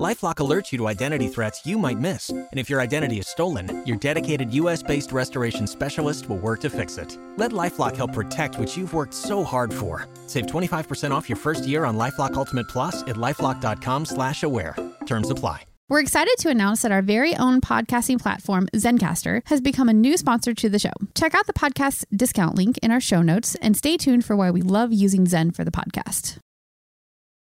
LifeLock alerts you to identity threats you might miss, and if your identity is stolen, your dedicated U.S.-based restoration specialist will work to fix it. Let LifeLock help protect what you've worked so hard for. Save 25% off your first year on LifeLock Ultimate Plus at lifeLock.com/slash-aware. Terms apply. We're excited to announce that our very own podcasting platform, Zencastr, has become a new sponsor to the show. Check out the podcast discount link in our show notes and stay tuned for why we love using Zen for the podcast.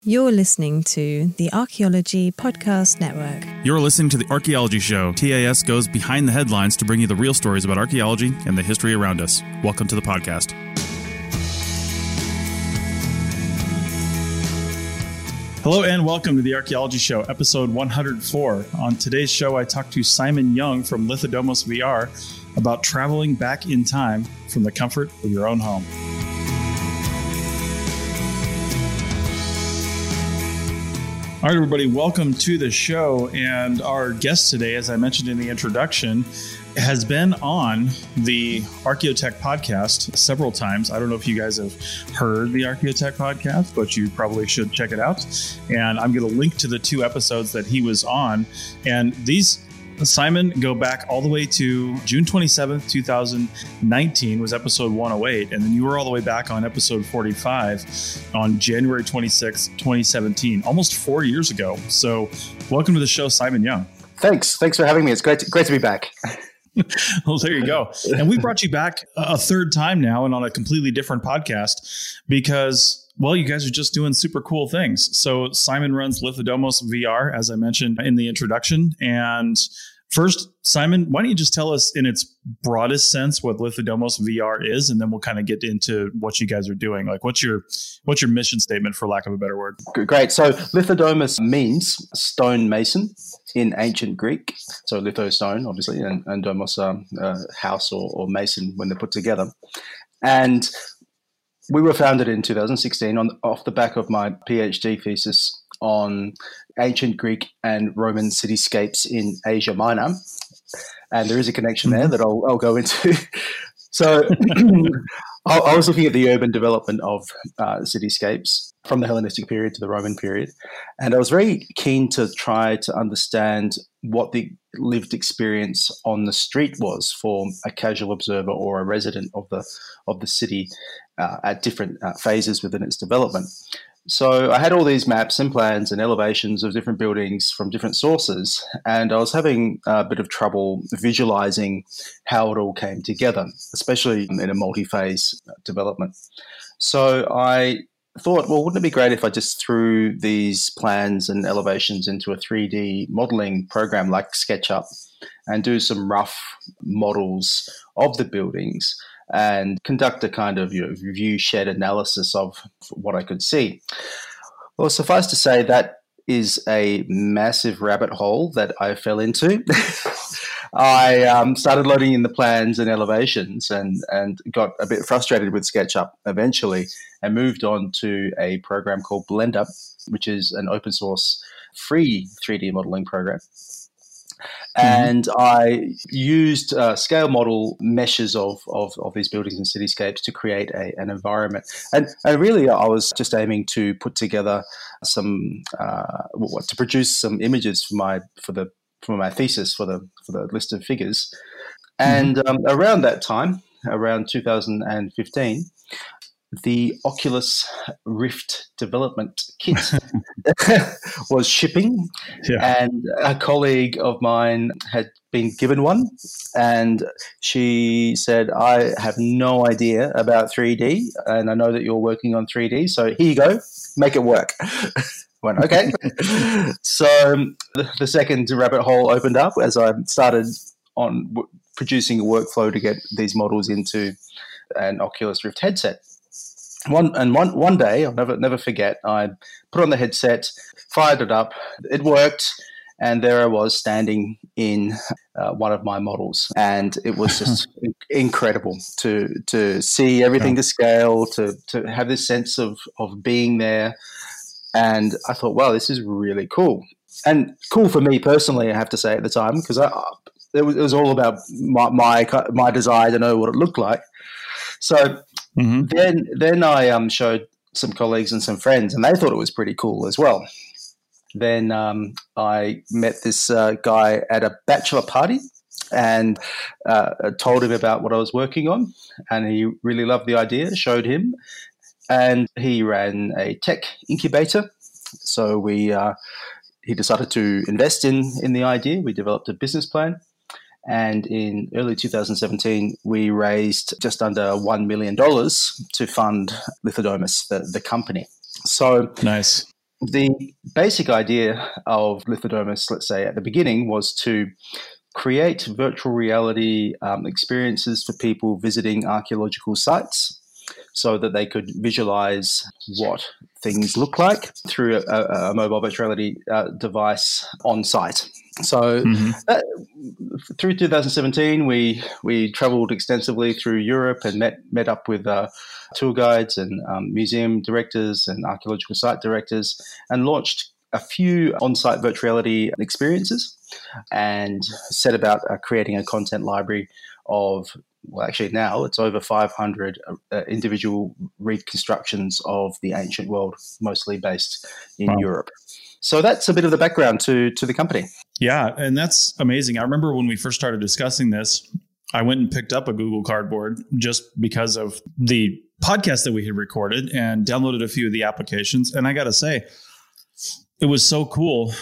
You're listening to the Archaeology Podcast Network. You're listening to The Archaeology Show. TAS goes behind the headlines to bring you the real stories about archaeology and the history around us. Welcome to the podcast. Hello and welcome to the Archaeology Show, episode 104. On today's show, I talked to Simon Young from Lithodomos VR about traveling back in time from the comfort of your own home. All right, everybody, welcome to the show. And our guest today, as I mentioned in the introduction, has been on the Archaeotech podcast several times. I don't know if you guys have heard the Archaeotech podcast, but you probably should check it out. And I'm going to link to the two episodes that he was on. And these Simon, go back all the way to June 27th, 2019 was episode 108. And then you were all the way back on episode 45 on January 26th, 2017, almost four years ago. So welcome to the show, Simon Young. Thanks. Thanks for having me. It's great to, great to be back. well, there you go. And we brought you back a third time now and on a completely different podcast because well, you guys are just doing super cool things. So Simon runs Lithodomos VR, as I mentioned in the introduction. And first, Simon, why don't you just tell us in its broadest sense what Lithodomos VR is, and then we'll kind of get into what you guys are doing. Like, what's your what's your mission statement, for lack of a better word? Great. So Lithodomos means stone mason in ancient Greek. So litho stone, obviously, and, and domos um, uh, house or, or mason when they're put together. And we were founded in 2016 on off the back of my PhD thesis on ancient Greek and Roman cityscapes in Asia Minor, and there is a connection there that I'll, I'll go into. so, I was looking at the urban development of uh, cityscapes from the Hellenistic period to the Roman period, and I was very keen to try to understand what the lived experience on the street was for a casual observer or a resident of the of the city uh, at different uh, phases within its development. So I had all these maps and plans and elevations of different buildings from different sources, and I was having a bit of trouble visualizing how it all came together, especially in a multi-phase development. So I thought, well, wouldn't it be great if I just threw these plans and elevations into a 3D modeling program like SketchUp and do some rough models of the buildings and conduct a kind of you know, view shed analysis of what I could see. Well, suffice to say that is a massive rabbit hole that I fell into. I um, started loading in the plans and elevations and, and got a bit frustrated with SketchUp eventually and moved on to a program called Blender, which is an open source free 3D modeling program. Mm-hmm. And I used uh, scale model meshes of, of, of, these buildings and cityscapes to create a, an environment. And, and really, I was just aiming to put together some, uh, what, to produce some images for my, for the, for my thesis for the, for the list of figures. Mm-hmm. And um, around that time, around 2015, the Oculus Rift development kit was shipping, yeah. and a colleague of mine had been given one, and she said, "I have no idea about 3D, and I know that you're working on 3D, so here you go, make it work." Went okay. so um, the, the second rabbit hole opened up as I started on w- producing a workflow to get these models into an Oculus Rift headset one and one one day I'll never never forget. I put on the headset, fired it up. It worked, and there I was standing in uh, one of my models, and it was just incredible to to see everything to scale, to to have this sense of of being there. And I thought, wow, this is really cool. and cool for me personally, I have to say at the time because I, it was, it was all about my, my my desire to know what it looked like. So mm-hmm. then then I um, showed some colleagues and some friends, and they thought it was pretty cool as well. Then um, I met this uh, guy at a bachelor party and uh, told him about what I was working on, and he really loved the idea. Showed him, and he ran a tech incubator. So we uh, he decided to invest in in the idea. We developed a business plan, and in early 2017, we raised just under $1 million to fund Lithodomos, the, the company. So nice. The basic idea of Lithodomos, let's say at the beginning, was to create virtual reality um, experiences for people visiting archaeological sites so that they could visualize what things look like through a, a mobile virtual reality uh, device on site. So mm-hmm. uh, through 2017, we we traveled extensively through Europe and met met up with uh, tour guides and um, museum directors and archaeological site directors, and launched a few on-site virtual reality experiences, and set about uh, creating a content library of well, actually now it's over 500 uh, individual reconstructions of the ancient world, mostly based in wow. Europe. So that's a bit of the background to to the company. Yeah, and that's amazing. I remember when we first started discussing this, I went and picked up a Google Cardboard just because of the podcast that we had recorded and downloaded a few of the applications. And I got to say, it was so cool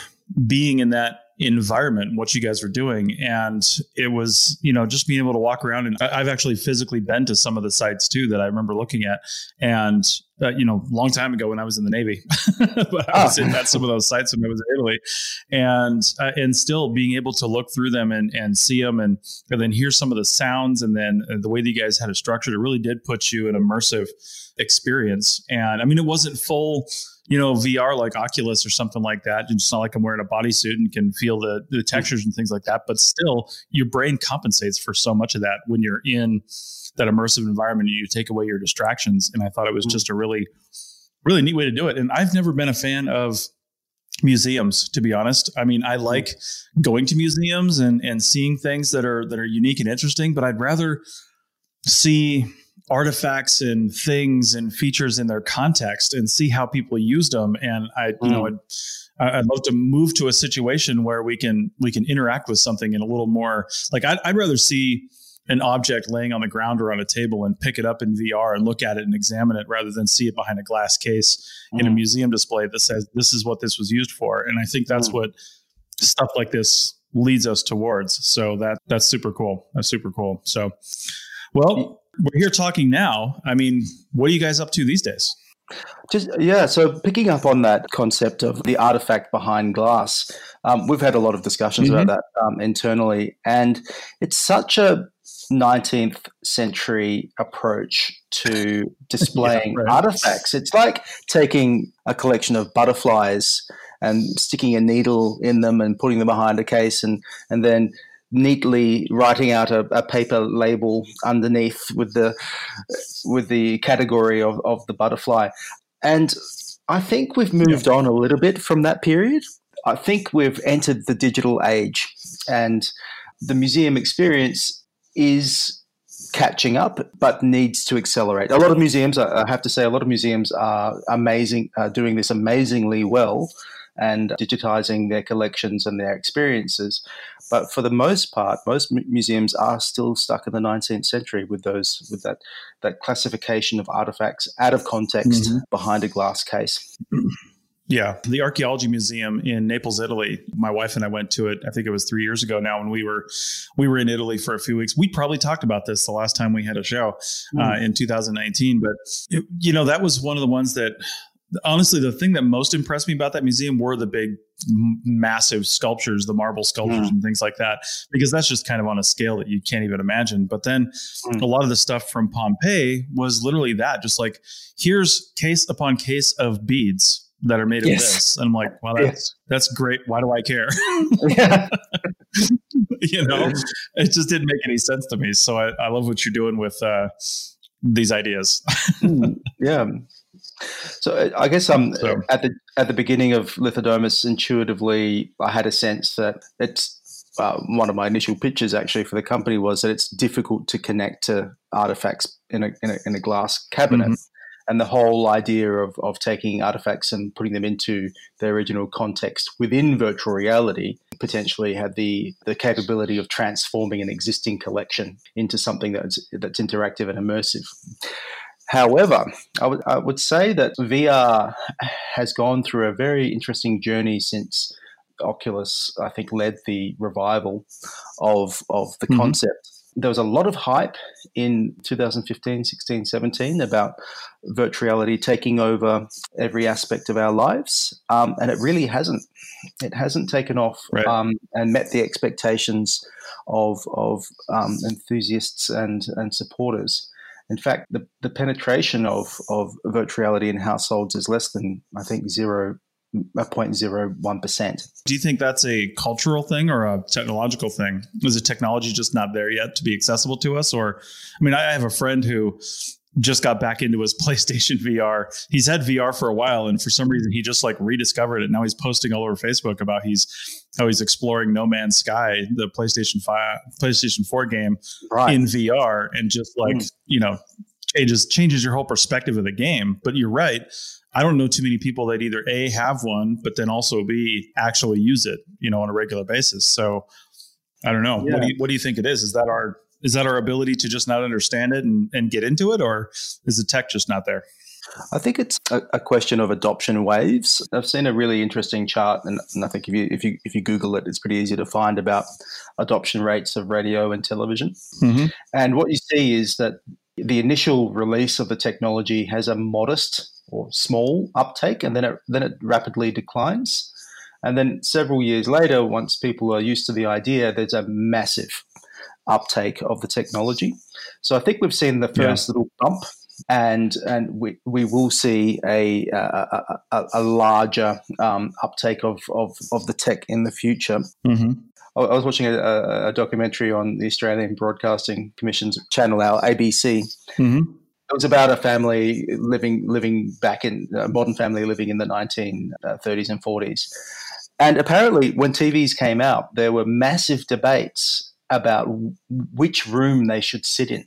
being in that environment what you guys were doing. And it was you know just being able to walk around and i've actually physically been to some of the sites too that i remember looking at. And uh, you know long time ago when i was in the navy but i was at some of those sites when i was in italy. And uh, and still being able to look through them and and see them and, and then hear some of the sounds and then uh, the way that you guys had it structured it really did put you in immersive experience. And i mean it wasn't full you know, VR like Oculus or something like that. It's not like I'm wearing a bodysuit and can feel the, the textures and things like that. But still, your brain compensates for so much of that when you're in that immersive environment and you take away your distractions. And I thought it was mm. just a really, really neat way to do it. And I've never been a fan of museums to be honest i mean i mm. like going to museums and and seeing things that are that are unique and interesting but i'd rather see artifacts and things and features in their context and see how people used them. And I, you mm. know, I'd, I'd, love to move to a situation where we can we can interact with something in a little more like I'd, I'd rather see an object laying on the ground or on a table and pick it up in VR and look at it and examine it rather than see it behind a glass case mm. in a mm. museum display that says this is what this was used for. And I think that's mm. what stuff like this leads us towards. So that that's super cool. That's super cool. So well, we're here talking now. I mean, what are you guys up to these days? Just yeah, so picking up on that concept of the artifact behind glass, um, we've had a lot of discussions mm-hmm. about that um, internally, and it's such a 19th century approach to displaying yeah, right. artifacts. It's like taking a collection of butterflies and sticking a needle in them and putting them behind a case, and and then neatly writing out a, a, paper label underneath with the with the category of, of the butterfly. And I think we've moved yeah. on a little bit from that period. I think we've entered the digital age and the museum experience is catching up but needs to accelerate. A lot of museums, I have to say, a lot of museums are amazing, uh, doing this amazingly well and digitizing their collections and their experiences. But for the most part, most museums are still stuck in the 19th century with those with that that classification of artifacts out of context mm-hmm. behind a glass case. Yeah, the archaeology museum in Naples, Italy. My wife and I went to it. I think it was three years ago now when we were we were in Italy for a few weeks. We probably talked about this the last time we had a show mm. uh, in 2019, but it, you know that was one of the ones that honestly, the thing that most impressed me about that museum were the big, massive sculptures, the marble sculptures, mm. and things like that, because that's just kind of on a scale that you can't even imagine. But then mm. a lot of the stuff from Pompeii was literally that, just like here's case upon case of beads that are made yes. of this. And I'm like, wow, that's yes. that's great. Why do I care? Yeah. you know, it just didn't make any sense to me. So I, I love what you're doing with uh, these ideas. mm, yeah. So uh, I guess um, so. at the at the beginning of Lithodomos, intuitively, I had a sense that it's uh, one of my initial pitches actually for the company was that it's difficult to connect to artifacts in a in a, in a glass cabinet. Mm-hmm. And the whole idea of, of taking artifacts and putting them into their original context within virtual reality potentially had the, the capability of transforming an existing collection into something that's, that's interactive and immersive. However, I would, would say that VR has gone through a very interesting journey since Oculus, I think, led the revival of, of the mm-hmm. concept. There was a lot of hype in 2015, 16, 17 about virtual reality taking over every aspect of our lives, um, and it really hasn't. It hasn't taken off right. um, and met the expectations of, of um, enthusiasts and, and supporters. In fact, the, the penetration of, of virtual reality in households is less than, I think, zero a 0.01%. Do you think that's a cultural thing or a technological thing? Is the technology just not there yet to be accessible to us? Or, I mean, I have a friend who just got back into his PlayStation VR. He's had VR for a while, and for some reason, he just like rediscovered it. Now he's posting all over Facebook about he's how he's exploring No Man's Sky, the PlayStation Five, PlayStation Four game right. in VR, and just like mm. you know changes changes your whole perspective of the game. But you're right. I don't know too many people that either a have one, but then also b actually use it, you know, on a regular basis. So I don't know. Yeah. What do you what do you think it is? Is that our is that our ability to just not understand it and, and get into it, or is the tech just not there? I think it's a, a, question of adoption waves. I've seen a really interesting chart, and, and, I think if you if you if you Google it, it's pretty easy to find about adoption rates of radio and television. Mm-hmm. And what you see is that the initial release of the technology has a modest or small uptake, and then it then it rapidly declines. And then several years later, once people are used to the idea, there's a massive uptake of the technology. So I think we've seen the first yeah. little bump, and and we, we will see a a, a, a larger um, uptake of, of, of the tech in the future. Mm-hmm. I was watching a, a, documentary on the Australian Broadcasting Commission's channel, our ABC. Mm-hmm. It was about a family living living back in a modern family living in the 1930s and 40s. And apparently, when TVs came out, there were massive debates about which room they should sit in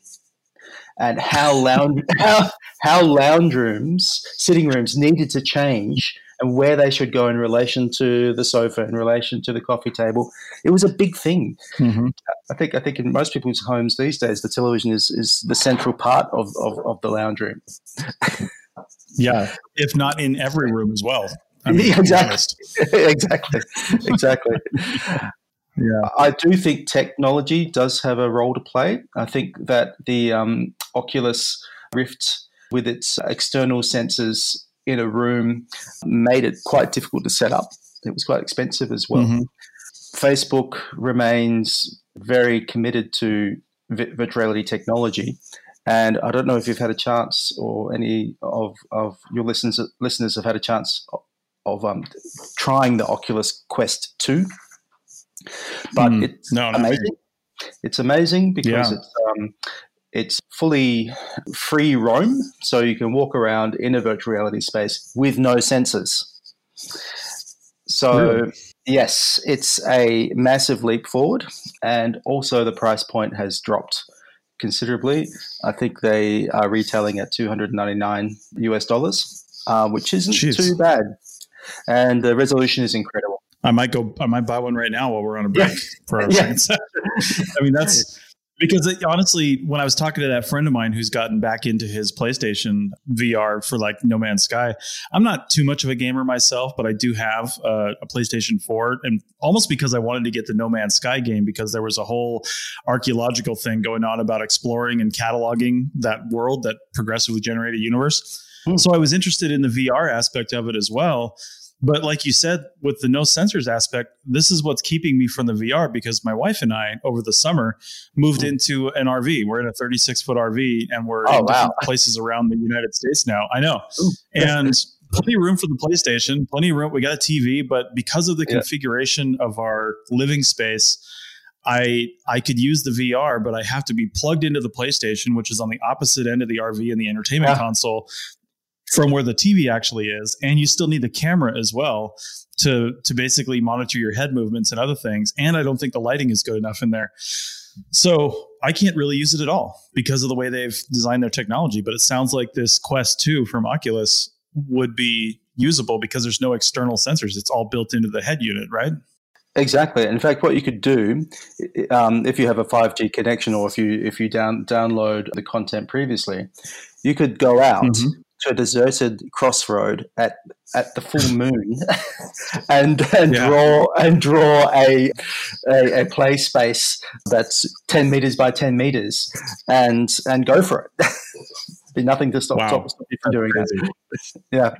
and how lounge how, how lounge rooms, sitting rooms needed to change and where they should go in relation to the sofa, in relation to the coffee table. It was a big thing. Mm-hmm. I think I think in most people's homes these days, the television is is the central part of of, of the lounge room. yeah, if not in every room as well. I mean, exactly. exactly. Exactly. Yeah. I do think technology does have a role to play. I think that the um, Oculus Rift, with its external sensors, in a room made it quite difficult to set up. It was quite expensive as well. Mm-hmm. Facebook remains very committed to virtual reality technology. And I don't know if you've had a chance or any of, of your listeners listeners have had a chance of, of um, trying the Oculus Quest 2. But mm, it's no, amazing. It's amazing because yeah. it's um, it's fully free roam, so you can walk around in a virtual reality space with no sensors. So, really? yes, it's a massive leap forward, and also the price point has dropped considerably. I think they are retailing at 299 US dollars, uh, which isn't Jeez. too bad. And the resolution is incredible. I might go. I might buy one right now while we're on a break yeah. for our yeah. I mean, that's because it, honestly, when I was talking to that friend of mine who's gotten back into his PlayStation VR for like No Man's Sky, I'm not too much of a gamer myself, but I do have a PlayStation 4, and almost because I wanted to get the No Man's Sky game because there was a whole archaeological thing going on about exploring and cataloging that world, that progressively generated universe. Hmm. So I was interested in the VR aspect of it as well. But like you said, with the no sensors aspect, this is what's keeping me from the VR because my wife and I, over the summer, moved mm. into an RV. We're in a 36 foot RV and we're oh, in different places around the United States now. I know. Ooh. And plenty of room for the PlayStation, plenty of room. We got a TV, but because of the yeah. configuration of our living space, I I could use the VR, but I have to be plugged into the PlayStation, which is on the opposite end of the RV and the entertainment yeah. console from where the TV actually is, and you still need the camera as well to to basically monitor your head movements and other things. And I don't think the lighting is good enough in there. So I can't really use it at all because of the way they've designed their technology. But it sounds like this Quest 2 from Oculus would be usable because there's no external sensors. It's all built into the head unit, right? Exactly. In fact, what you could do um, if you have a 5G connection or if you if you down, download the content previously, you could go out mm-hmm. To a deserted crossroad at at the full moon and and yeah. draw and draw a, a, a play space that's 10 meters by 10 meters and and go for it. Be nothing to stop, wow. stop, stop you from doing that. yeah.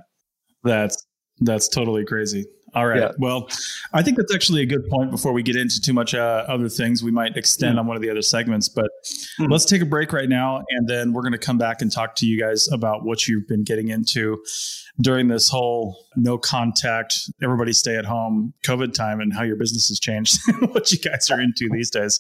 That's that's totally crazy. All right. Yeah. Well, I think that's actually a good point before we get into too much uh, other things. We might extend mm. on one of the other segments, but mm. let's take a break right now. And then we're going to come back and talk to you guys about what you've been getting into during this whole no contact, everybody stay at home COVID time and how your business has changed, what you guys are into these days.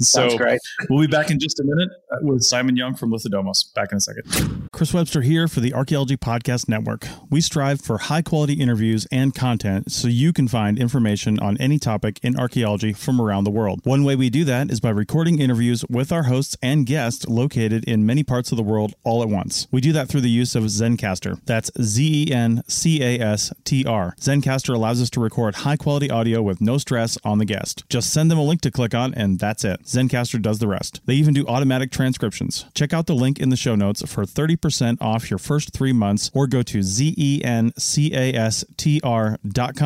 So Sounds great. we'll be back in just a minute uh, with Simon Young from Lithodomos. Back in a second. Chris Webster here for the Archaeology Podcast Network. We strive for high quality interviews and content so you can find information on any topic in archaeology from around the world. One way we do that is by recording interviews with our hosts and guests located in many parts of the world all at once. We do that through the use of Zencastr. That's Z E N C A S T R. Zencastr allows us to record high quality audio with no stress on the guest. Just send them a link to click on, and that's it. Zencastr does the rest. They even do automatic transcriptions. Check out the link in the show notes for 30% off your first three months, or go to zencastr.com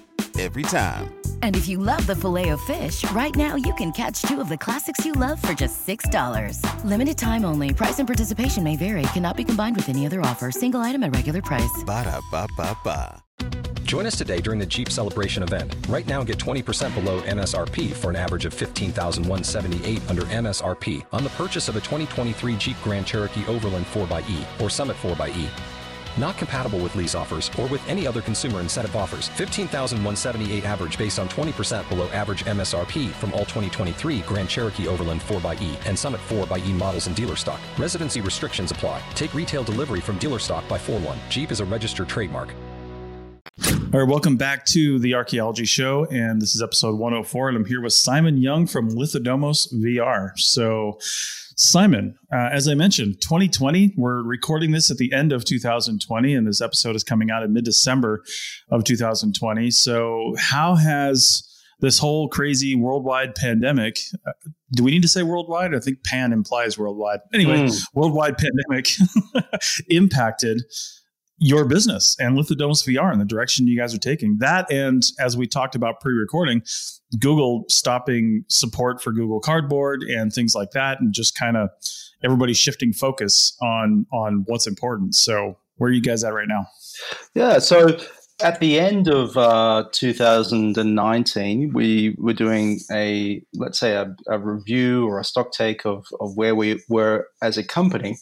every time. And if you love the filet of fish, right now you can catch two of the classics you love for just $6. Limited time only. Price and participation may vary. Cannot be combined with any other offer. Single item at regular price. Ba da ba ba ba. Join us today during the Jeep Celebration event. Right now, get 20% below MSRP for an average of 15178 under MSRP on the purchase of a 2023 Jeep Grand Cherokee Overland 4xE or Summit 4xE. Not compatible with lease offers or with any other consumer incentive offers. 15,178 average based on 20% below average MSRP from all 2023 Grand Cherokee Overland 4xE and Summit 4xE models in dealer stock. Residency restrictions apply. Take retail delivery from dealer stock by 4 1. Jeep is a registered trademark. All right, welcome back to the Archaeology Show, and this is episode 104, and I'm here with Simon Young from Lithodomos VR. So, Simon, uh, as I mentioned, 2020, we're recording this at the end of 2020, and this episode is coming out in mid December of 2020. So, how has this whole crazy worldwide pandemic. Uh, do we need to say worldwide? I think pan implies worldwide. Anyway, mm. worldwide pandemic impacted your business and Lithodomos VR and the direction you guys are taking. That and as we talked about pre-recording, Google stopping support for Google Cardboard and things like that, and just kind of everybody shifting focus on on what's important. So where are you guys at right now? Yeah, so at the end of uh, 2019, we were doing a, let's say, a, a, review or a stock take of, of where we were as a company.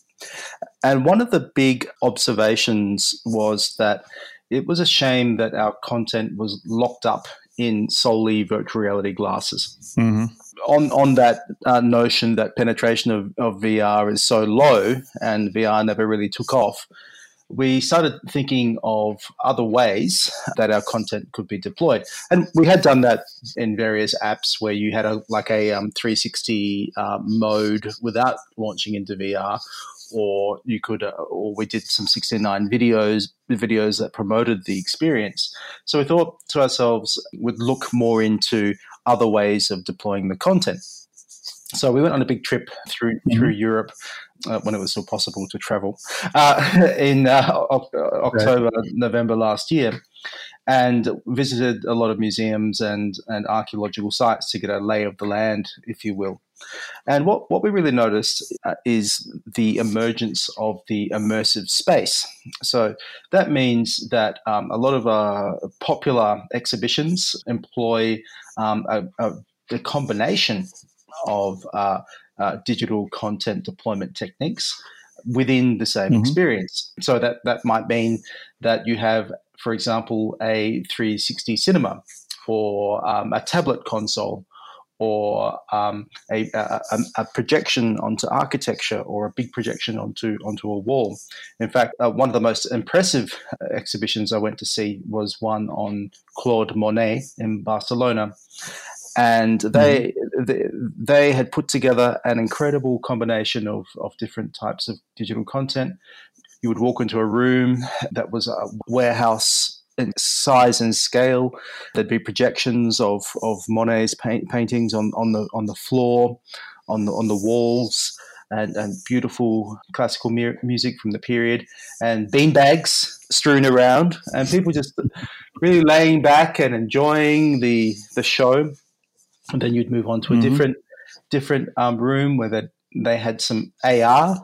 And one of the big observations was that it was a shame that our content was locked up in solely virtual reality glasses. Mm-hmm. On, on that uh, notion that penetration of, of VR is so low and VR never really took off, we started thinking of other ways that our content could be deployed. And we had done that in various apps where you had a like a um, 360 uh, mode without launching into VR, or you could, uh, or we did some 69 videos, videos that promoted the experience. So we thought to ourselves, we'd look more into other ways of deploying the content. So we went on a big trip through mm-hmm. through Europe uh, when it was still possible to travel uh, in uh, October, right. November last year, and visited a lot of museums and, and archaeological sites to get a lay of the land, if you will. And what, what we really noticed uh, is the emergence of the immersive space. So that means that um, a lot of uh, popular exhibitions employ um, a, a, a, combination of uh, uh, digital content deployment techniques within the same Mhm. experience. So that that might mean that you have, for example, a 360 cinema or um, a tablet console or um, a, a, a- projection onto architecture or a big projection onto onto a wall. In fact, uh, one of the most impressive uh, exhibitions I went to see was one on Claude Monet in Barcelona, and they they, they had put together an incredible combination of of different types of digital content. You would walk into a room that was a warehouse in size and scale. There'd be projections of of Monet's paint, paintings on on the on the floor, on the on the walls. And, and beautiful classical mu- music from the period, and beanbags strewn around, and people just really laying back and enjoying the the show. And then you'd move on to a Mhm. different different um, room where they, they had some AR,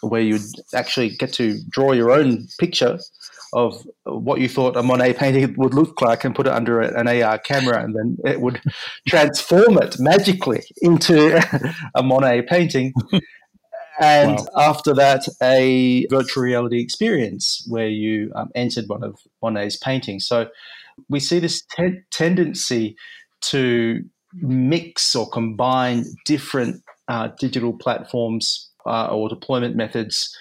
where you'd actually get to draw your own picture of what you thought a Monet painting would look like and put it under an AR camera, and then it would transform it magically into a Monet painting. And Wow. after that, a virtual reality experience where you um, entered one of Monet's paintings. So we see this ten- tendency to mix or combine different uh, digital platforms uh, or deployment methods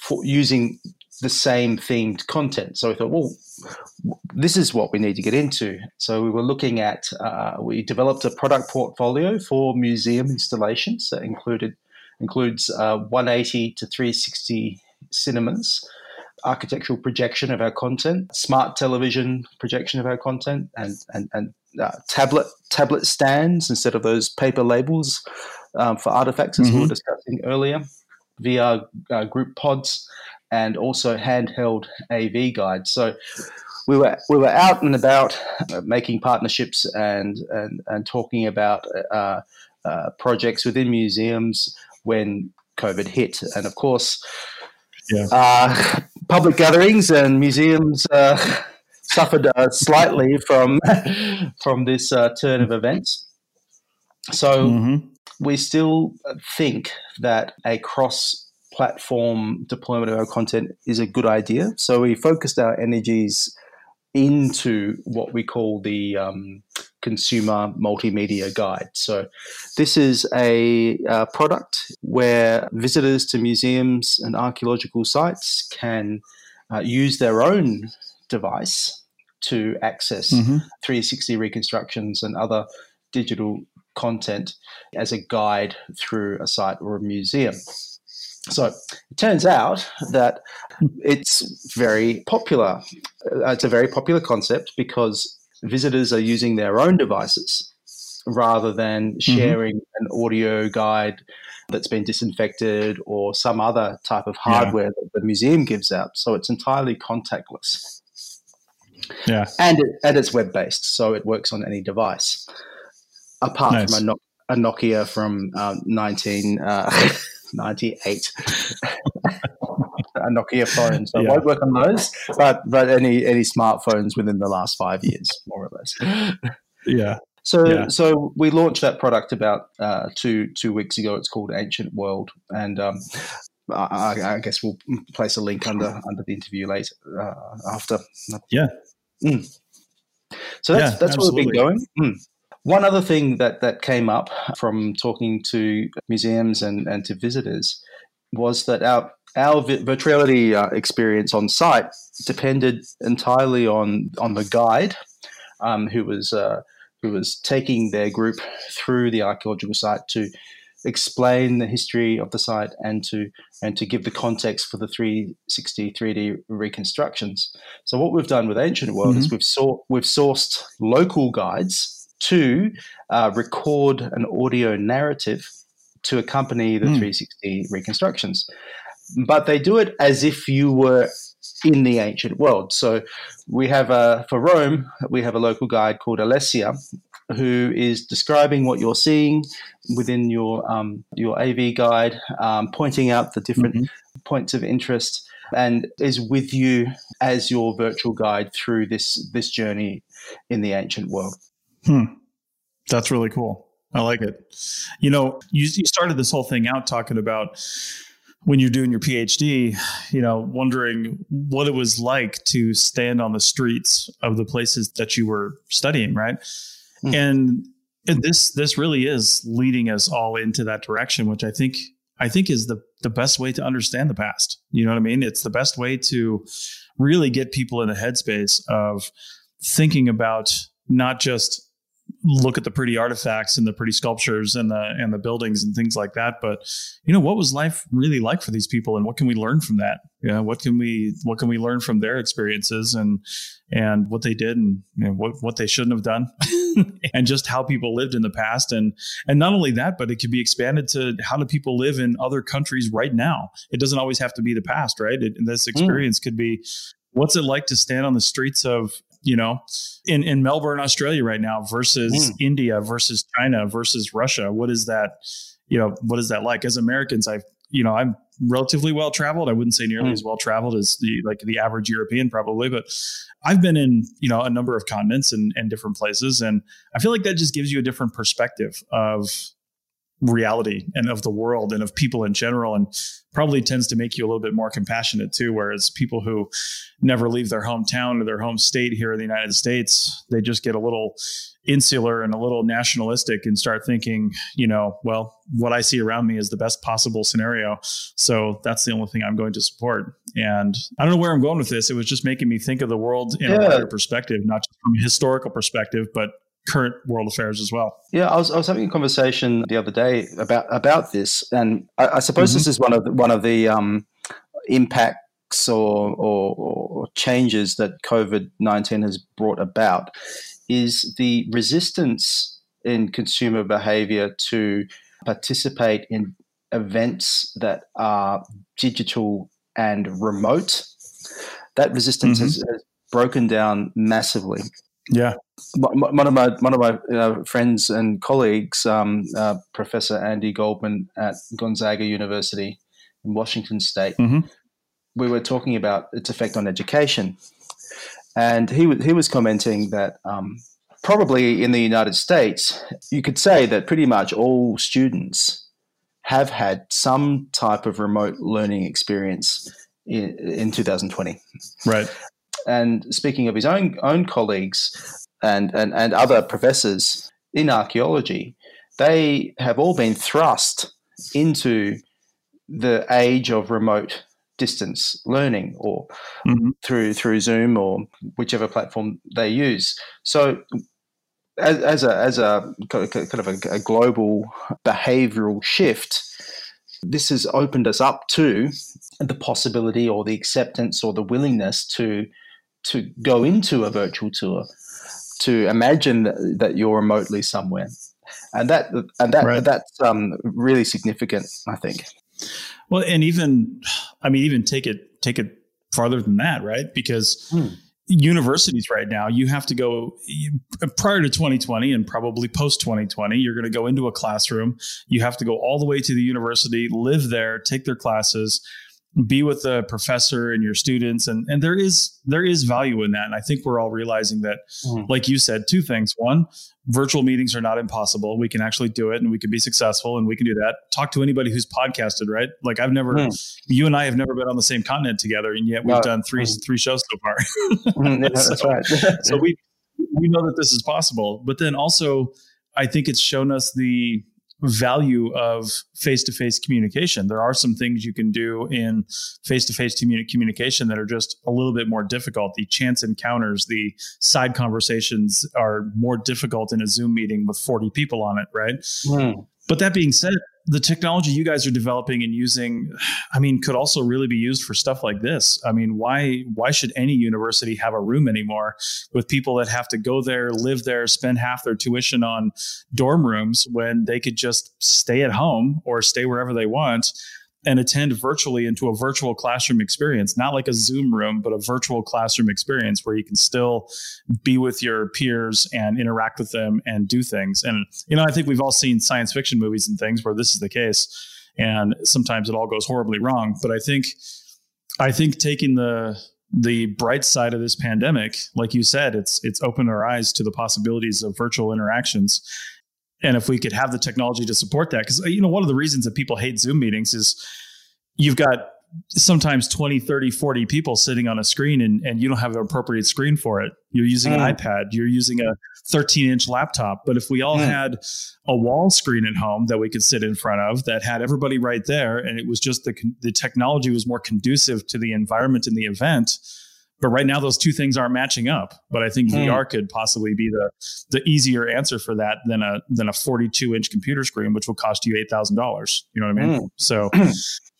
for using the same themed content. So we thought, well, this is what we need to get into. So we were looking at, uh, we developed a product portfolio for museum installations that included includes uh, 180 to 360 cinemas, architectural projection of our content, smart television projection of our content, and and and uh, tablet tablet stands instead of those paper labels um, for artifacts, as we were Mhm. discussing earlier, VR uh, group pods, and also handheld AV guides. So we were we were out and about uh, making partnerships and and and talking about uh, uh, projects within museums when COVID hit, and of course, Yeah. uh, public gatherings and museums uh, suffered uh, slightly from from this uh, turn of events. So Mhm. we still think that a cross platform deployment of our content is a good idea. So we focused our energies into what we call the um, consumer multimedia guide. So this is a uh, product where visitors to museums and archaeological sites can uh, use their own device to access Mhm. 360 reconstructions and other digital content as a guide through a site or a museum. So it turns out that it's very popular. Uh, It's a very popular concept because visitors are using their own devices rather than sharing an audio guide that's been disinfected or some other type of Yeah. hardware that the museum gives out. So it's entirely contactless Yeah. and it, and it's web based, so it works on any device, apart Nice. from a, no- a Nokia from um, 1998. a Nokia phone, so Yeah. it won't work on those, but but any any smartphones within the last five years, more or less. Yeah. So Yeah. so we launched that product about uh, two two weeks ago. It's called Ancient World, and um, I, I- I guess we'll place a link under under the interview later uh, after. Yeah. Mm. So that's Yeah, that's where we've been going. Mm. One other thing that that came up from talking to museums and, and to visitors was that our our virtuality uh, experience on site depended entirely on on the guide um, who was uh, who was taking their group through the archaeological site to explain the history of the site and to and to give the context for the 360 3D reconstructions. So what we've done with Ancient World is we've saw, we've sourced local guides to uh, record an audio narrative to accompany the 360 reconstructions. But they do it as if you were in the ancient world. So we have a, for Rome, we have a local guide called Alessia who is describing what you're seeing within your um, your AV guide, um, pointing out the different points of interest, and is with you as your virtual guide through this this journey in the ancient world. Hmm. That's really cool. I like it. You know, you, you started this whole thing out talking about when you're doing your PhD, you know, wondering what it was like to stand on the streets of the places that you were studying, right? Mm. And, and this this really is leading us all into that direction, which I think I think is the the best way to understand the past. You know what I mean? It's the best way to really get people in the headspace of thinking about not just look at the pretty artifacts and the pretty sculptures and the and the buildings and things like that but you know what was life really like for these people and what can we learn from that yeah what can we what can we learn from their experiences and and what they did and you know, what what they shouldn't have done and just how people lived in the past and and not only that but it could be expanded to how do people live in other countries right now it doesn't always have to be the past right it, this mm. experience mm. could be what's it like to stand on the streets of you know, in, in Melbourne, Australia right now versus mm. India versus China versus Russia. What is that? You know, what is that like? As Americans, I, you know, I'm relatively well traveled. I wouldn't say nearly mm. as well traveled as the like the average European probably, but I've been in, you know, a number of continents and, and different places. And I feel like that just gives you a different perspective of reality and of the world and of people in general and probably tends to make you a little bit more compassionate too whereas people who never leave their hometown or their home state here in the United States they just get a little insular and a little nationalistic and start thinking you know well what I see around me is the best possible scenario. So that's the only thing I'm going to support. And I don't know where I'm going with this. It was just making me think of the world in yeah. a wider perspective not just from a historical perspective but current world affairs as well. Yeah, I was, I was having a conversation the other day about about this, and I, I suppose mm-hmm. this is one of the, one of the um, impacts or, or, or changes that COVID nineteen has brought about is the resistance in consumer behavior to participate in events that are digital and remote. That resistance mm-hmm. has, has broken down massively. Yeah, one of my one of my uh, friends and colleagues, um, uh, Professor Andy Goldman at Gonzaga University in Washington State, mm-hmm. we were talking about its effect on education, and he he was commenting that um, probably in the United States, you could say that pretty much all students have had some type of remote learning experience in, in 2020. Right. And speaking of his own own colleagues and, and, and other professors in archaeology, they have all been thrust into the age of remote distance learning or mm-hmm. through through Zoom or whichever platform they use. So as, as a as a kind of a, a global behavioral shift, this has opened us up to the possibility or the acceptance or the willingness to to go into a virtual tour, to imagine that, that you're remotely somewhere, and that and that right. that's um, really significant, I think. Well, and even, I mean, even take it take it farther than that, right? Because. Hmm. Universities right now, you have to go prior to 2020 and probably post 2020. You're going to go into a classroom. You have to go all the way to the university, live there, take their classes, be with the professor and your students and and there is there is value in that and i think we're all realizing that mm. like you said two things one virtual meetings are not impossible we can actually do it and we can be successful and we can do that talk to anybody who's podcasted right like i've never mm. you and i have never been on the same continent together and yet we've no. done three mm. three shows so far mm, so, that's right so we we know that this is possible but then also i think it's shown us the value of face-to-face communication. There are some things you can do in face-to-face communication that are just a little bit more difficult. The chance encounters, the side conversations are more difficult in a Zoom meeting with 40 people on it, right? Mm. But that being said, the technology you guys are developing and using i mean could also really be used for stuff like this. I mean why why should any university have a room anymore with people that have to go there live there spend half their tuition on dorm rooms when they could just stay at home or stay wherever they want and attend virtually into a virtual classroom experience, not like a Zoom room, but a virtual classroom experience where you can still be with your peers and interact with them and do things. And, you know, I think we've all seen science fiction movies and things where this is the case. And sometimes it all goes horribly wrong. But I think, I think taking the, the bright side of this pandemic, like you said, it's it's opened our eyes to the possibilities of virtual interactions And if we could have the technology to support that, because you know, one of the reasons that people hate Zoom meetings is you've got sometimes 20 30 40 people sitting on a screen and, and you don't have an appropriate screen for it you're using mm. an ipad you're using a 13 inch laptop but if we all mm. had a wall screen at home that we could sit in front of that had everybody right there and it was just the the technology was more conducive to the environment in the event but right now those two things aren't matching up but i think mm. vr could possibly be the the easier answer for that than a than a 42 inch computer screen which will cost you $8000 you know what i mean mm. so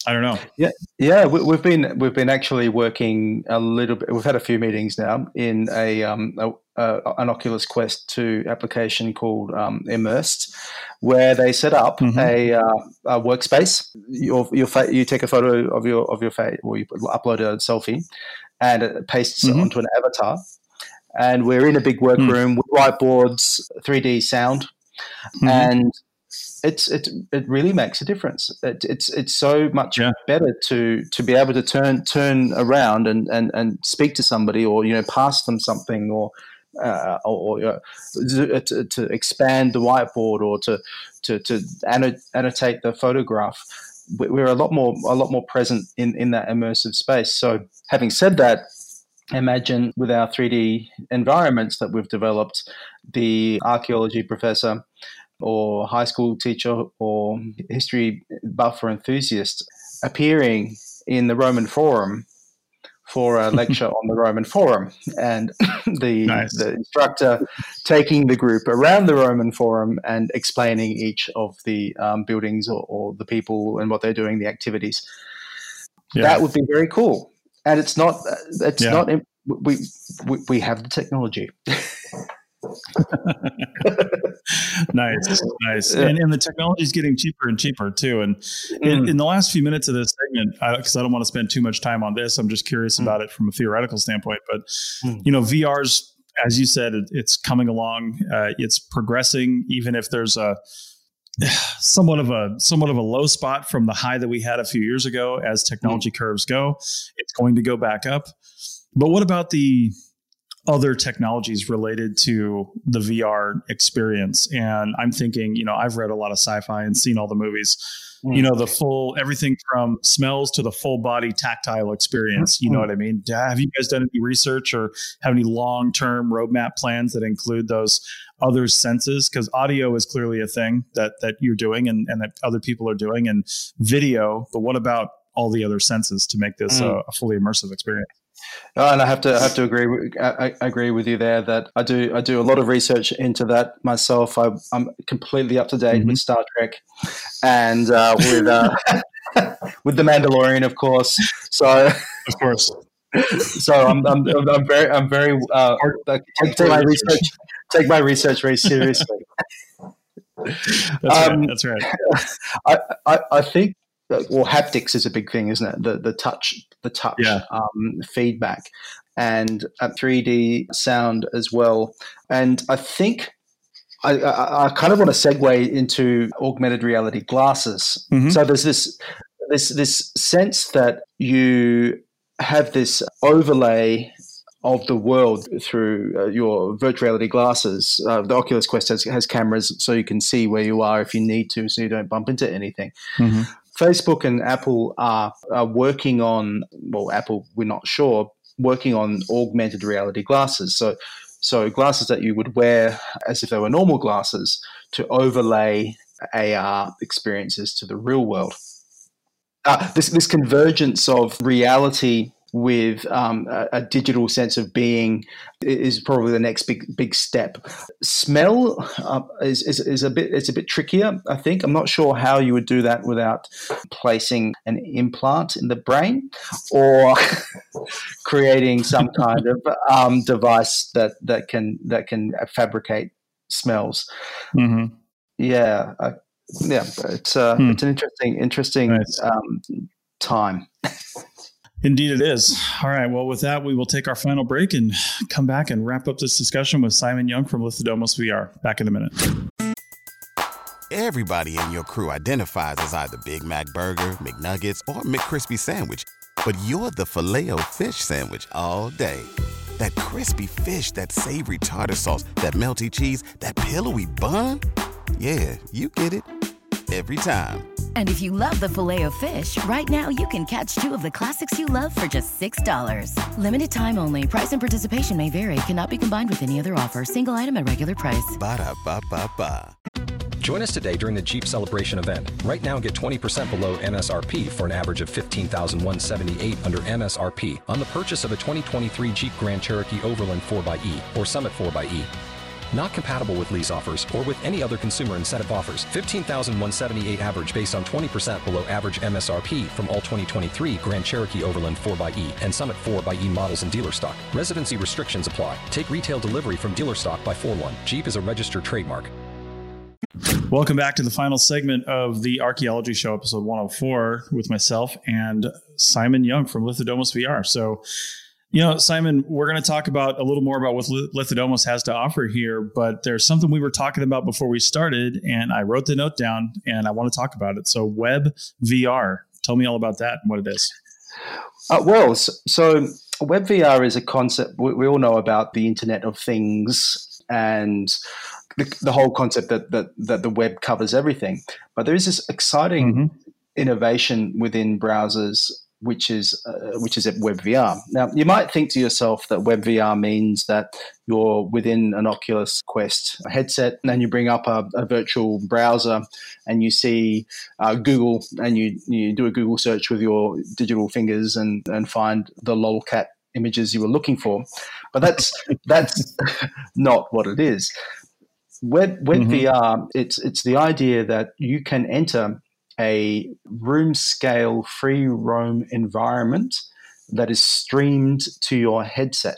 I don't know. Yeah, yeah, we, have been we've been actually working a little bit. We've had a few meetings now in a, um, a, a an Oculus Quest two application called um, Immersed, where they set up mm-hmm. a, uh, a, workspace. You you take a photo of your of your face, or you upload a selfie, and it pastes mm-hmm. it onto an avatar. And we're in a big workroom mm. with whiteboards, 3D sound, mm-hmm. and it's it it really makes a difference. It, it's it's so much yeah. better to to be able to turn turn around and, and and speak to somebody or you know pass them something or uh, or, or uh, to, to, expand the whiteboard or to to to annotate the photograph. We're a lot more a lot more present in in that immersive space. So having said that, imagine with our 3D environments that we've developed, the archaeology professor or high school teacher or history buff or enthusiast appearing in the Roman Forum for a lecture on the Roman Forum, and the nice. the instructor taking the group around the Roman Forum and explaining each of the um, buildings or, or, the people and what they're doing, the activities. Yeah. That would be very cool, and it's not. It's yeah. not. We, we we have the technology. nice, nice. And, and the technology is getting cheaper and cheaper too. And mm. in, in, the last few minutes of this segment, because I, I, don't want to spend too much time on this, I'm just curious mm. about it from a theoretical standpoint. But mm. you know, VR's, as you said, it, it's coming along. Uh, it's progressing, even if there's a somewhat of a somewhat of a low spot from the high that we had a few years ago. As technology mm. curves go, it's going to go back up. But what about the other technologies related to the VR experience. And I'm thinking, you know, I've read a lot of sci-fi and seen all the movies. Mm. You know, the full everything from smells to the full body tactile experience. You know mm-hmm. what I mean? Have you guys done any research or have any long term roadmap plans that include those other senses? Because audio is clearly a thing that that you're doing and, and that other people are doing, and video. But what about all the other senses to make this mm. a, a fully immersive experience? Oh, and I have to I have to agree I, I, agree with you there that I do I do a lot of research into that myself. I, am completely up to date mm-hmm. with Star Trek and uh, with uh, with the Mandalorian, of course. So of course. So I'm, I'm, I'm very I'm very uh, take, take my research take my research very seriously. That's um, right. That's right. I, I, I think well, haptics is a big thing, isn't it? The the touch, the touch yeah. um, feedback, and uh, 3D sound as well. And I think I, I, I, kind of want to segue into augmented reality glasses. Mm-hmm. So there's this this this sense that you have this overlay of the world through uh, your virtual reality glasses. Uh, the Oculus Quest has, has, cameras so you can see where you are if you need to, so you don't bump into anything. Mm-hmm. Facebook and Apple are, are working on, well, Apple, we're not sure, working on augmented reality glasses. So, so glasses that you would wear as if they were normal glasses to overlay AR experiences to the real world. Uh, this, this convergence of reality with um, a, a, digital sense of being is probably the next big big step. Smell uh, is, is, is a bit it's a bit trickier. I think I'm not sure how you would do that without placing an implant in the brain or creating some kind of um, device that that can that can fabricate smells. Mm-hmm. Yeah. Yeah, it's uh, hmm. it's an interesting interesting nice. um, time. Indeed, it is. All right. Well, with that, we will take our final break and come back and wrap up this discussion with Simon Young from Lithodomos VR. Back in a minute. Everybody in your crew identifies as either Big Mac Burger, McNuggets, or McCrispy Sandwich, but you're the filet fish Sandwich all day. That crispy fish, that savory tartar sauce, that melty cheese, that pillowy bun. Yeah, you get it every time. And if you love the filet of fish, right now you can catch two of the classics you love for just $6. Limited time only. Price and participation may vary. Cannot be combined with any other offer. Single item at regular price. Ba da ba ba ba. Join us today during the Jeep Celebration event. Right now, get 20% below MSRP for an average of 15178 under MSRP on the purchase of a 2023 Jeep Grand Cherokee Overland 4xE or Summit 4xE. Not compatible with lease offers or with any other consumer incentive offers. 15,178 average based on 20% below average MSRP from all 2023 Grand Cherokee Overland 4xE and Summit 4xE models in dealer stock. Residency restrictions apply. Take retail delivery from dealer stock by 4 1. Jeep is a registered trademark. Welcome back to the final segment of the Archaeology Show, episode 104, with myself and Simon Young from Lithodomos VR. So, you know, Simon, we're going to talk about a little more about what Lithodomos has to offer here, but there's something we were talking about before we started, and I wrote the note down and I want to talk about it. So, Web VR, tell me all about that and what it is. Uh, well, so Web VR is a concept we, we all know about the Internet of Things and the, the whole concept that, that that the web covers everything. But there is this exciting mm-hmm. innovation within browsers, which is uh, which is at WebVR. Now, you might think to yourself that WebVR means that you're within an Oculus Quest headset, and then you bring up a, a virtual browser, and you see uh, Google, and you you do a Google search with your digital fingers, and and find the lolcat images you were looking for. But that's that's not what it is. Web, web mm-hmm. VR, it's it's the idea that you can enter a room scale free roam environment that is streamed to your headset.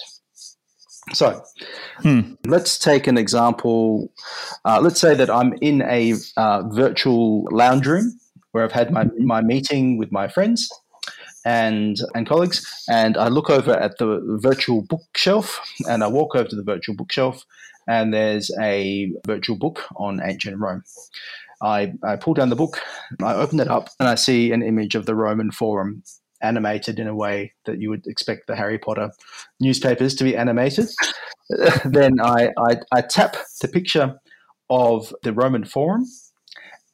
So hmm. let's take an example. Uh, let's say that I'm in a uh, virtual lounge room where I've had my, my meeting with my friends and and colleagues, and I look over at the virtual bookshelf, and I walk over to the virtual bookshelf, and there's a virtual book on ancient Rome. I, I pull down the book, I open it up, and I see an image of the Roman Forum animated in a way that you would expect the Harry Potter newspapers to be animated. then I, I, I tap the picture of the Roman Forum,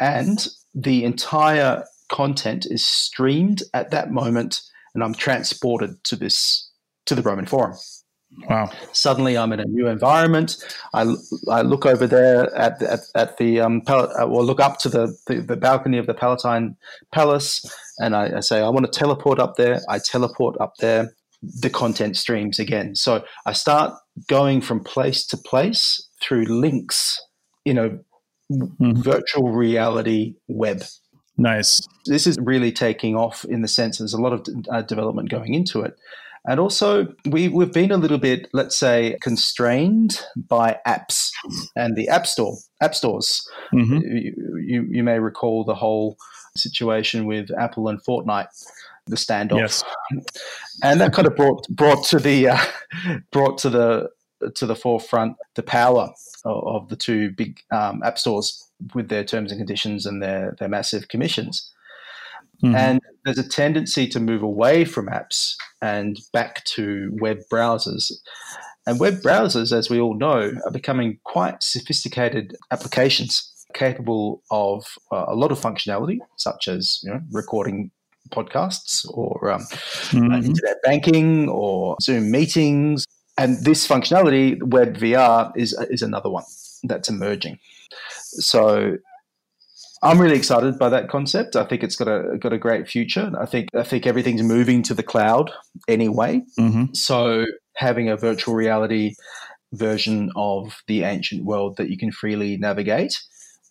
and the entire content is streamed at that moment, and I'm transported to this to the Roman Forum. Wow. Suddenly, I'm in a new environment. I, I look over there at the, at, at the um, pal- uh, or look up to the, the, the, balcony of the Palatine Palace, and I, I say, I want to teleport up there. I teleport up there. The content streams again. So I start going from place to place through links in a mm-hmm. virtual reality web. Nice. This is really taking off in the sense there's a lot of uh, development going into it. And also, we, we've been a little bit, let's say, constrained by apps and the app store, app stores. Mm-hmm. You, you, you, may recall the whole situation with Apple and Fortnite, the standoff, yes. and that kind of brought brought to the uh, brought to the to the forefront the power of, of the two big um, app stores with their terms and conditions and their their massive commissions. Mm-hmm. And there's a tendency to move away from apps and back to web browsers. And web browsers, as we all know, are becoming quite sophisticated applications capable of uh, a lot of functionality, such as you know, recording podcasts or um, mm-hmm. uh, internet banking or Zoom meetings. And this functionality, Web VR, is, is another one that's emerging. So I'm really excited by that concept. I think it's got a got a great future. I think I think everything's moving to the cloud anyway. Mm-hmm. So having a virtual reality version of the ancient world that you can freely navigate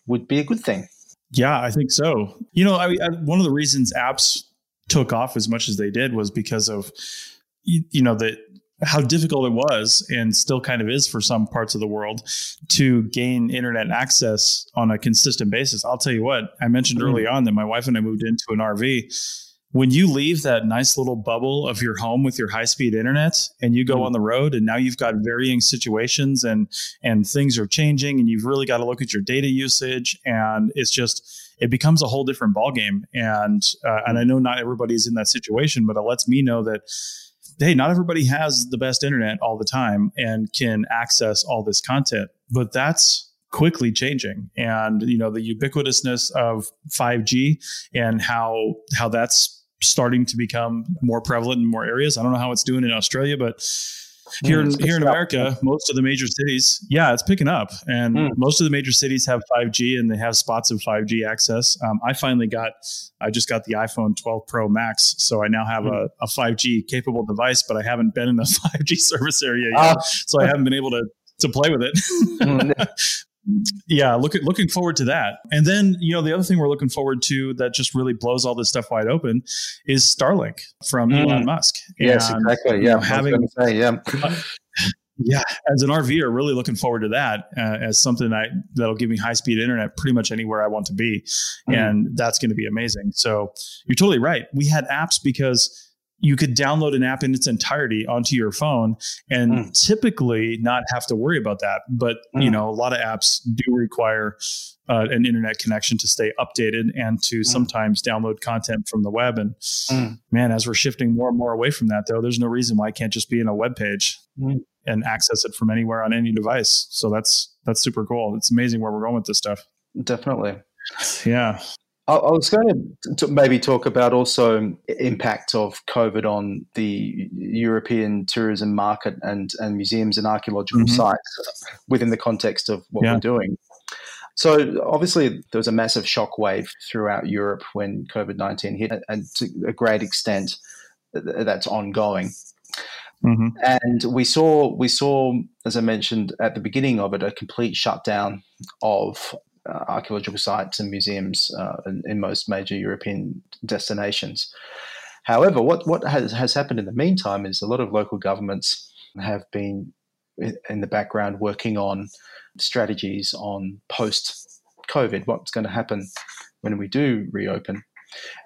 would be a good thing. Yeah, I think so. You know, I, I, one of the reasons apps took off as much as they did was because of you, you know the how difficult it was and still kind of is for some parts of the world to gain internet access on a consistent basis. I'll tell you what, I mentioned mm-hmm. early on that my wife and I moved into an RV. When you leave that nice little bubble of your home with your high speed internet and you go mm-hmm. on the road and now you've got varying situations and and things are changing and you've really got to look at your data usage and it's just it becomes a whole different ballgame. And uh, and I know not everybody's in that situation, but it lets me know that hey, not everybody has the best internet all the time and can access all this content, but that's quickly changing and you know the ubiquitousness of 5G and how how that's starting to become more prevalent in more areas. I don't know how it's doing in Australia, but here in, here in America, most of the major cities, yeah, it's picking up, and mm. most of the major cities have 5G and they have spots of 5G access. Um, I finally got, I just got the iPhone 12 Pro Max, so I now have mm. a, a 5G capable device, but I haven't been in the 5G service area yet, uh, so I haven't been able to to play with it. Yeah, look looking forward to that. And then, you know, the other thing we're looking forward to that just really blows all this stuff wide open is Starlink from mm. Elon Musk. Yes, and, exactly. Yeah, you know, having say, yeah. Uh, yeah, as an RVer, really looking forward to that uh, as something that that'll give me high speed internet pretty much anywhere I want to be, mm. and that's going to be amazing. So you're totally right. We had apps because you could download an app in its entirety onto your phone and mm. typically not have to worry about that. But mm. you know, a lot of apps do require uh, an internet connection to stay updated and to mm. sometimes download content from the web. And hmm. man, as we're shifting more and more away from that, though, there's no reason why I can't just be in a web page hmm. and access it from anywhere on any device. So that's that's super cool. It's amazing where we're going with this stuff. Definitely. Yeah. I, was going to maybe talk about also impact of COVID on the European tourism market and, and museums and archaeological mm-hmm. sites within the context of what yeah. we're doing. So obviously there was a massive shockwave throughout Europe when COVID nineteen hit, and to a great extent that's ongoing. Mm-hmm. And we saw we saw, as I mentioned at the beginning of it, a complete shutdown of uh, archaeological sites and museums uh, in, in, most major European destinations. However, what, what has, has happened in the meantime is a lot of local governments have been in the background working on strategies on post COVID, what's going to happen when we do reopen.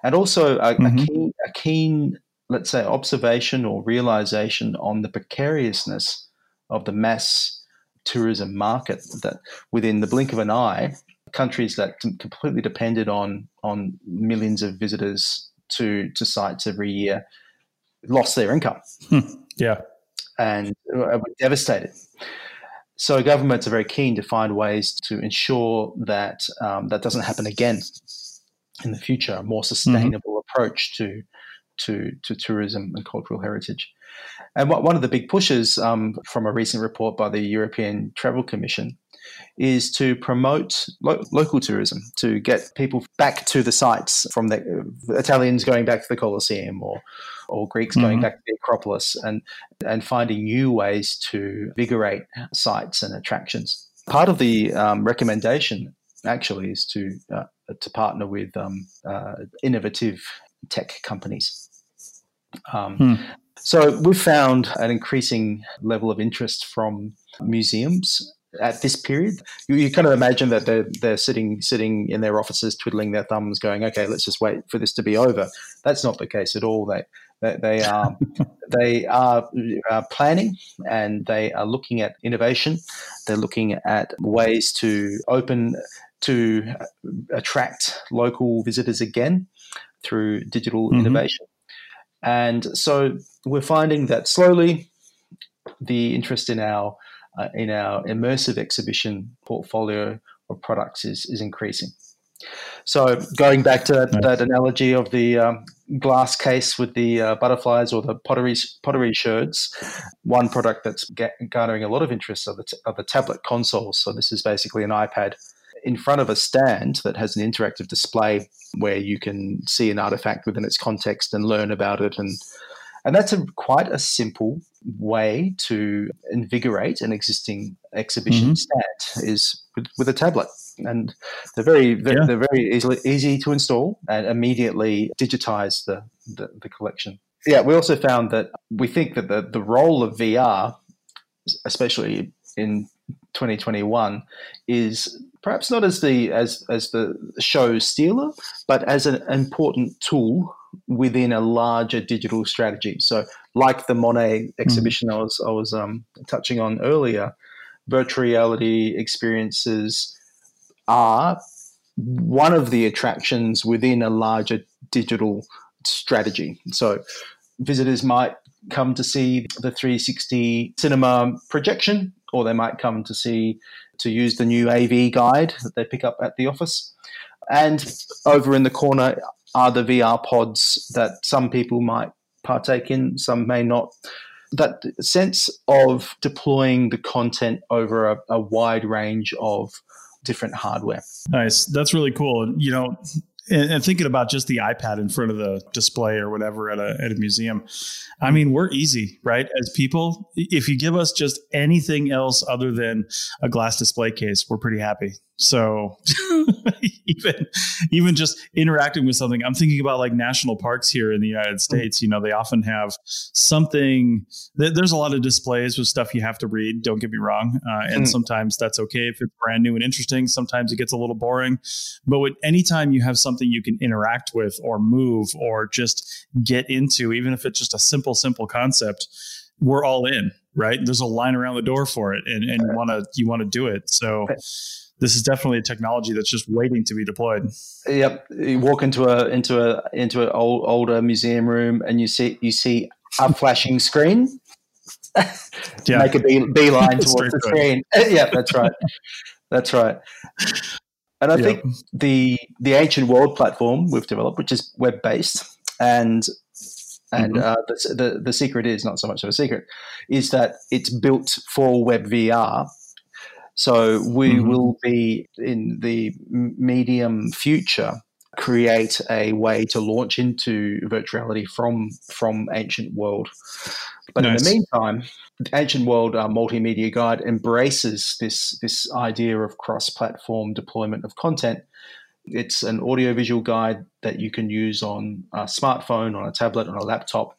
And also a, mm-hmm. a, keen, a keen, let's say, observation or realization on the precariousness of the mass tourism market that within the blink of an eye countries that completely depended on on millions of visitors to to sites every year lost their income. Hmm. Yeah, and were devastated. So governments are very keen to find ways to ensure that um, that doesn't happen again in the future. A more sustainable mm-hmm. approach to to to tourism and cultural heritage. And one of the big pushes um, from a recent report by the European Travel Commission is to promote lo- local tourism, to get people back to the sites from the uh, Italians going back to the Colosseum or, or Greeks mm-hmm. going back to the Acropolis and, and finding new ways to invigorate sites and attractions. Part of the um, recommendation actually is to, uh, to partner with um, uh, innovative tech companies. Um, hmm. So we've found an increasing level of interest from museums at this period. You, you, kind of imagine that they're they're sitting sitting in their offices, twiddling their thumbs, going, "Okay, let's just wait for this to be over." That's not the case at all. They they, they are they are uh, planning and they are looking at innovation. They're looking at ways to open to attract local visitors again through digital mm-hmm. innovation. And so we're finding that slowly the interest in our uh, in our immersive exhibition portfolio of products is, is increasing. So going back to that, nice. that analogy of the um, glass case with the uh, butterflies or the pottery pottery sherds, one product that's garnering a lot of interest are the, t- are the tablet consoles. So this is basically an iPad in front of a stand that has an interactive display where you can see an artifact within its context and learn about it and and that's a quite a simple way to invigorate an existing exhibition mm-hmm. stand is with, with, a tablet. And they're very, they're, yeah. they're, very easily easy to install and immediately digitize the, the, the collection. Yeah, we also found that we think that the, the role of VR, especially in 2021, is perhaps not as the as as the show stealer, but as an important tool within a larger digital strategy. So, like the Monet mm. exhibition mm. I was I was um, touching on earlier, virtual reality experiences are one of the attractions within a larger digital strategy. So, visitors might come to see the 360 cinema projection or they might come to see to use the new AV guide that they pick up at the office. And over in the corner are the VR pods that some people might partake in, some may not. That sense of deploying the content over a, a wide range of different hardware. Nice. That's really cool. You know, and, and, thinking about just the iPad in front of the display or whatever at a, at a museum, I mean, we're easy, right? As people, if you give us just anything else other than a glass display case, we're pretty happy. So even even just interacting with something, I'm thinking about like national parks here in the United States. You know, they often have something. There's a lot of displays with stuff you have to read. Don't get me wrong, uh, and mm. sometimes that's okay if it's brand new and interesting. Sometimes it gets a little boring, but with anytime you have something you can interact with or move or just get into, even if it's just a simple simple concept, we're all in. Right? There's a line around the door for it, and and you want to you want to do it. So this is definitely a technology that's just waiting to be deployed. Yep, you walk into a into a into an old older museum room and you see you see a flashing screen. yeah. Make a bee, beeline towards the screen. yeah, that's right. That's right. And I think the the ancient world platform we've developed, which is web based, and and mm-hmm. uh, the, the, the secret is not so much of a secret, is that it's built for web VR so we mm-hmm. will be in the medium future create a way to launch into virtuality from from Ancient World. But nice. in the meantime, Ancient World uh, Multimedia Guide embraces this this idea of cross-platform deployment of content. It's an audiovisual guide that you can use on a smartphone, on a tablet, on a laptop,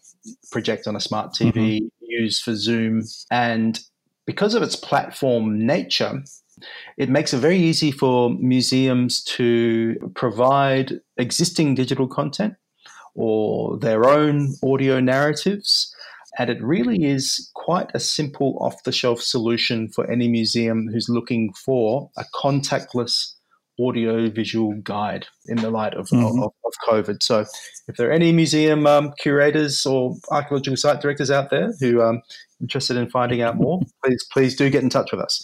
project on a smart TV, mm-hmm. use for Zoom, and because of its platform nature, it makes it very easy for museums to provide existing digital content or their own audio narratives. And it really is quite a simple off the shelf solution for any museum who's looking for a contactless audio visual guide in the light of, mm-hmm. of, of, COVID. So, if there are any museum um, curators or archaeological site directors out there who um, interested in finding out more, please please do get in touch with us.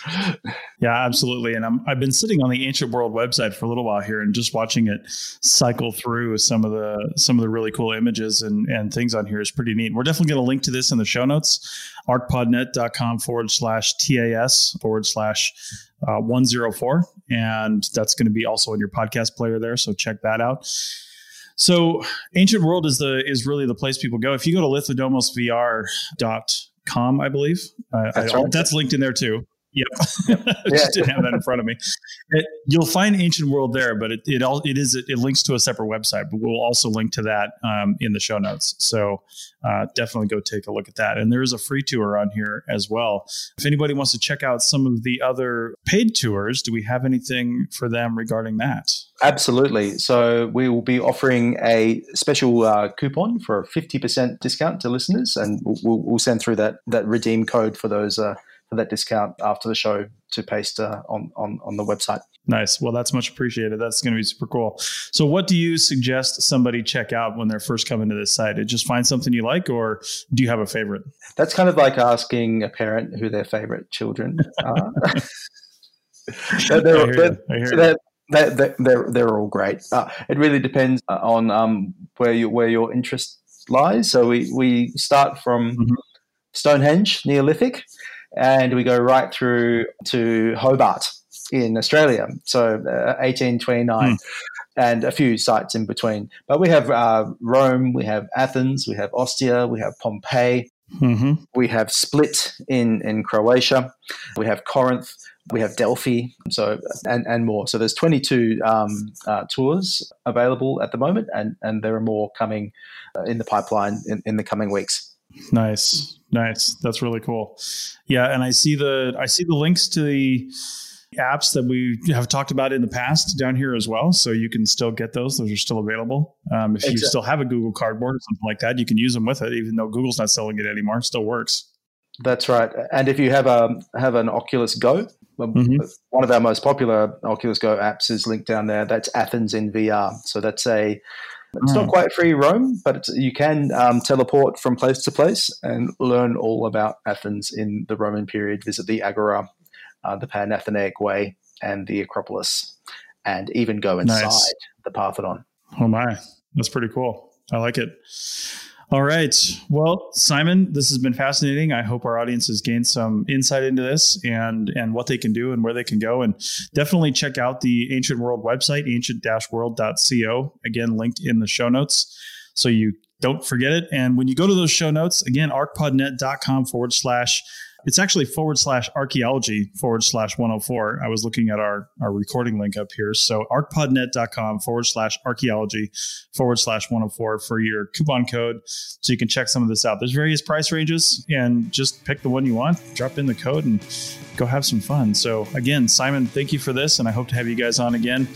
Yeah, absolutely. And i have been sitting on the Ancient World website for a little while here and just watching it cycle through some of the some of the really cool images and, and things on here is pretty neat. We're definitely going to link to this in the show notes, arcpodnet.com forward slash TAS forward slash uh, 104. And that's going to be also in your podcast player there. So check that out. So Ancient World is the is really the place people go. If you go to lithodomosvr.com, I believe uh, that's, I, right. that's linked in there too. Yep, yep. I just didn't have that in front of me. It, you'll find Ancient World there, but it it all it is it links to a separate website. But we'll also link to that um, in the show notes. So uh, definitely go take a look at that. And there is a free tour on here as well. If anybody wants to check out some of the other paid tours, do we have anything for them regarding that? Absolutely. So we will be offering a special uh, coupon for a fifty percent discount to listeners, and we'll, we'll, send through that that redeem code for those. Uh, for that discount after the show to paste uh, on, on on the website. Nice. Well, that's much appreciated. That's going to be super cool. So, what do you suggest somebody check out when they're first coming to this site? Just find something you like, or do you have a favorite? That's kind of like asking a parent who their favorite children are. they're, they're, they're, they're, they're, they're, all great. Uh, it really depends on um, where you where your interest lies. So we we start from mm-hmm. Stonehenge, Neolithic, and we go right through to Hobart in Australia, so uh, 1829. Mm. And a few sites in between. But we have uh, Rome, we have Athens, we have Ostia, we have Pompeii, mm-hmm. we have Split in, in Croatia, we have Corinth, we have Delphi, so and, and more. So there's 22 um, uh, tours available at the moment, and, and there are more coming uh, in the pipeline in, in the coming weeks. Nice, nice. That's really cool. Yeah, and I see the I see the links to the apps that we have talked about in the past down here as well. So you can still get those; those are still available. Um, if exactly. you still have a Google Cardboard or something like that, you can use them with it, even though Google's not selling it anymore. It still works. That's right. And if you have a have an Oculus Go, mm-hmm. one of our most popular Oculus Go apps is linked down there. That's Athens in VR. So that's a It's Oh. not quite free roam, but it's, you can um, teleport from place to place and learn all about Athens in the Roman period. Visit the Agora, uh, the Panathenaic Way, and the Acropolis, and even go inside Nice. the Parthenon. Oh my, that's pretty cool. I like it. All right. Well, Simon, this has been fascinating. I hope our audience has gained some insight into this and and what they can do and where they can go. And definitely check out the Ancient World website, ancient-world.co. Again, linked in the show notes. So you don't forget it. And when you go to those show notes, again, arcpodnet.com forward slash it's actually forward slash archaeology forward slash 104. I was looking at our, our recording link up here. So arcpodnet.com forward slash archaeology forward slash 104 for your coupon code. So you can check some of this out. There's various price ranges and just pick the one you want, drop in the code and go have some fun. So again, Simon, thank you for this. And I hope to have you guys on again.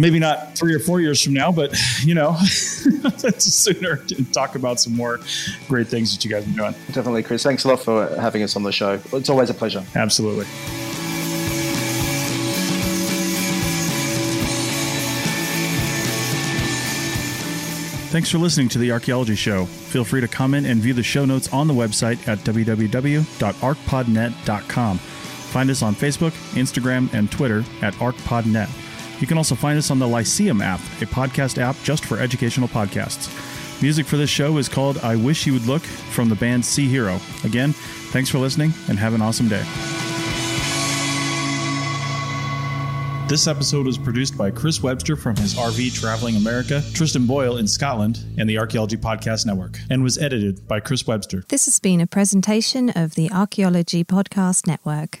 Maybe not three or four years from now, but you know, sooner to talk about some more great things that you guys are doing. Definitely, Chris. Thanks a lot for having us on the show. It's always a pleasure. Absolutely. Thanks for listening to the Archaeology Show. Feel free to comment and view the show notes on the website at www.arcpodnet.com. Find us on Facebook, Instagram, and Twitter at ArcPodNet. You can also find us on the Lyceum app, a podcast app just for educational podcasts. Music for this show is called I Wish You Would Look from the band Sea Hero. Again, thanks for listening and have an awesome day. This episode was produced by Chris Webster from his RV Traveling America, Tristan Boyle in Scotland, and the Archaeology Podcast Network, and was edited by Chris Webster. This has been a presentation of the Archaeology Podcast Network.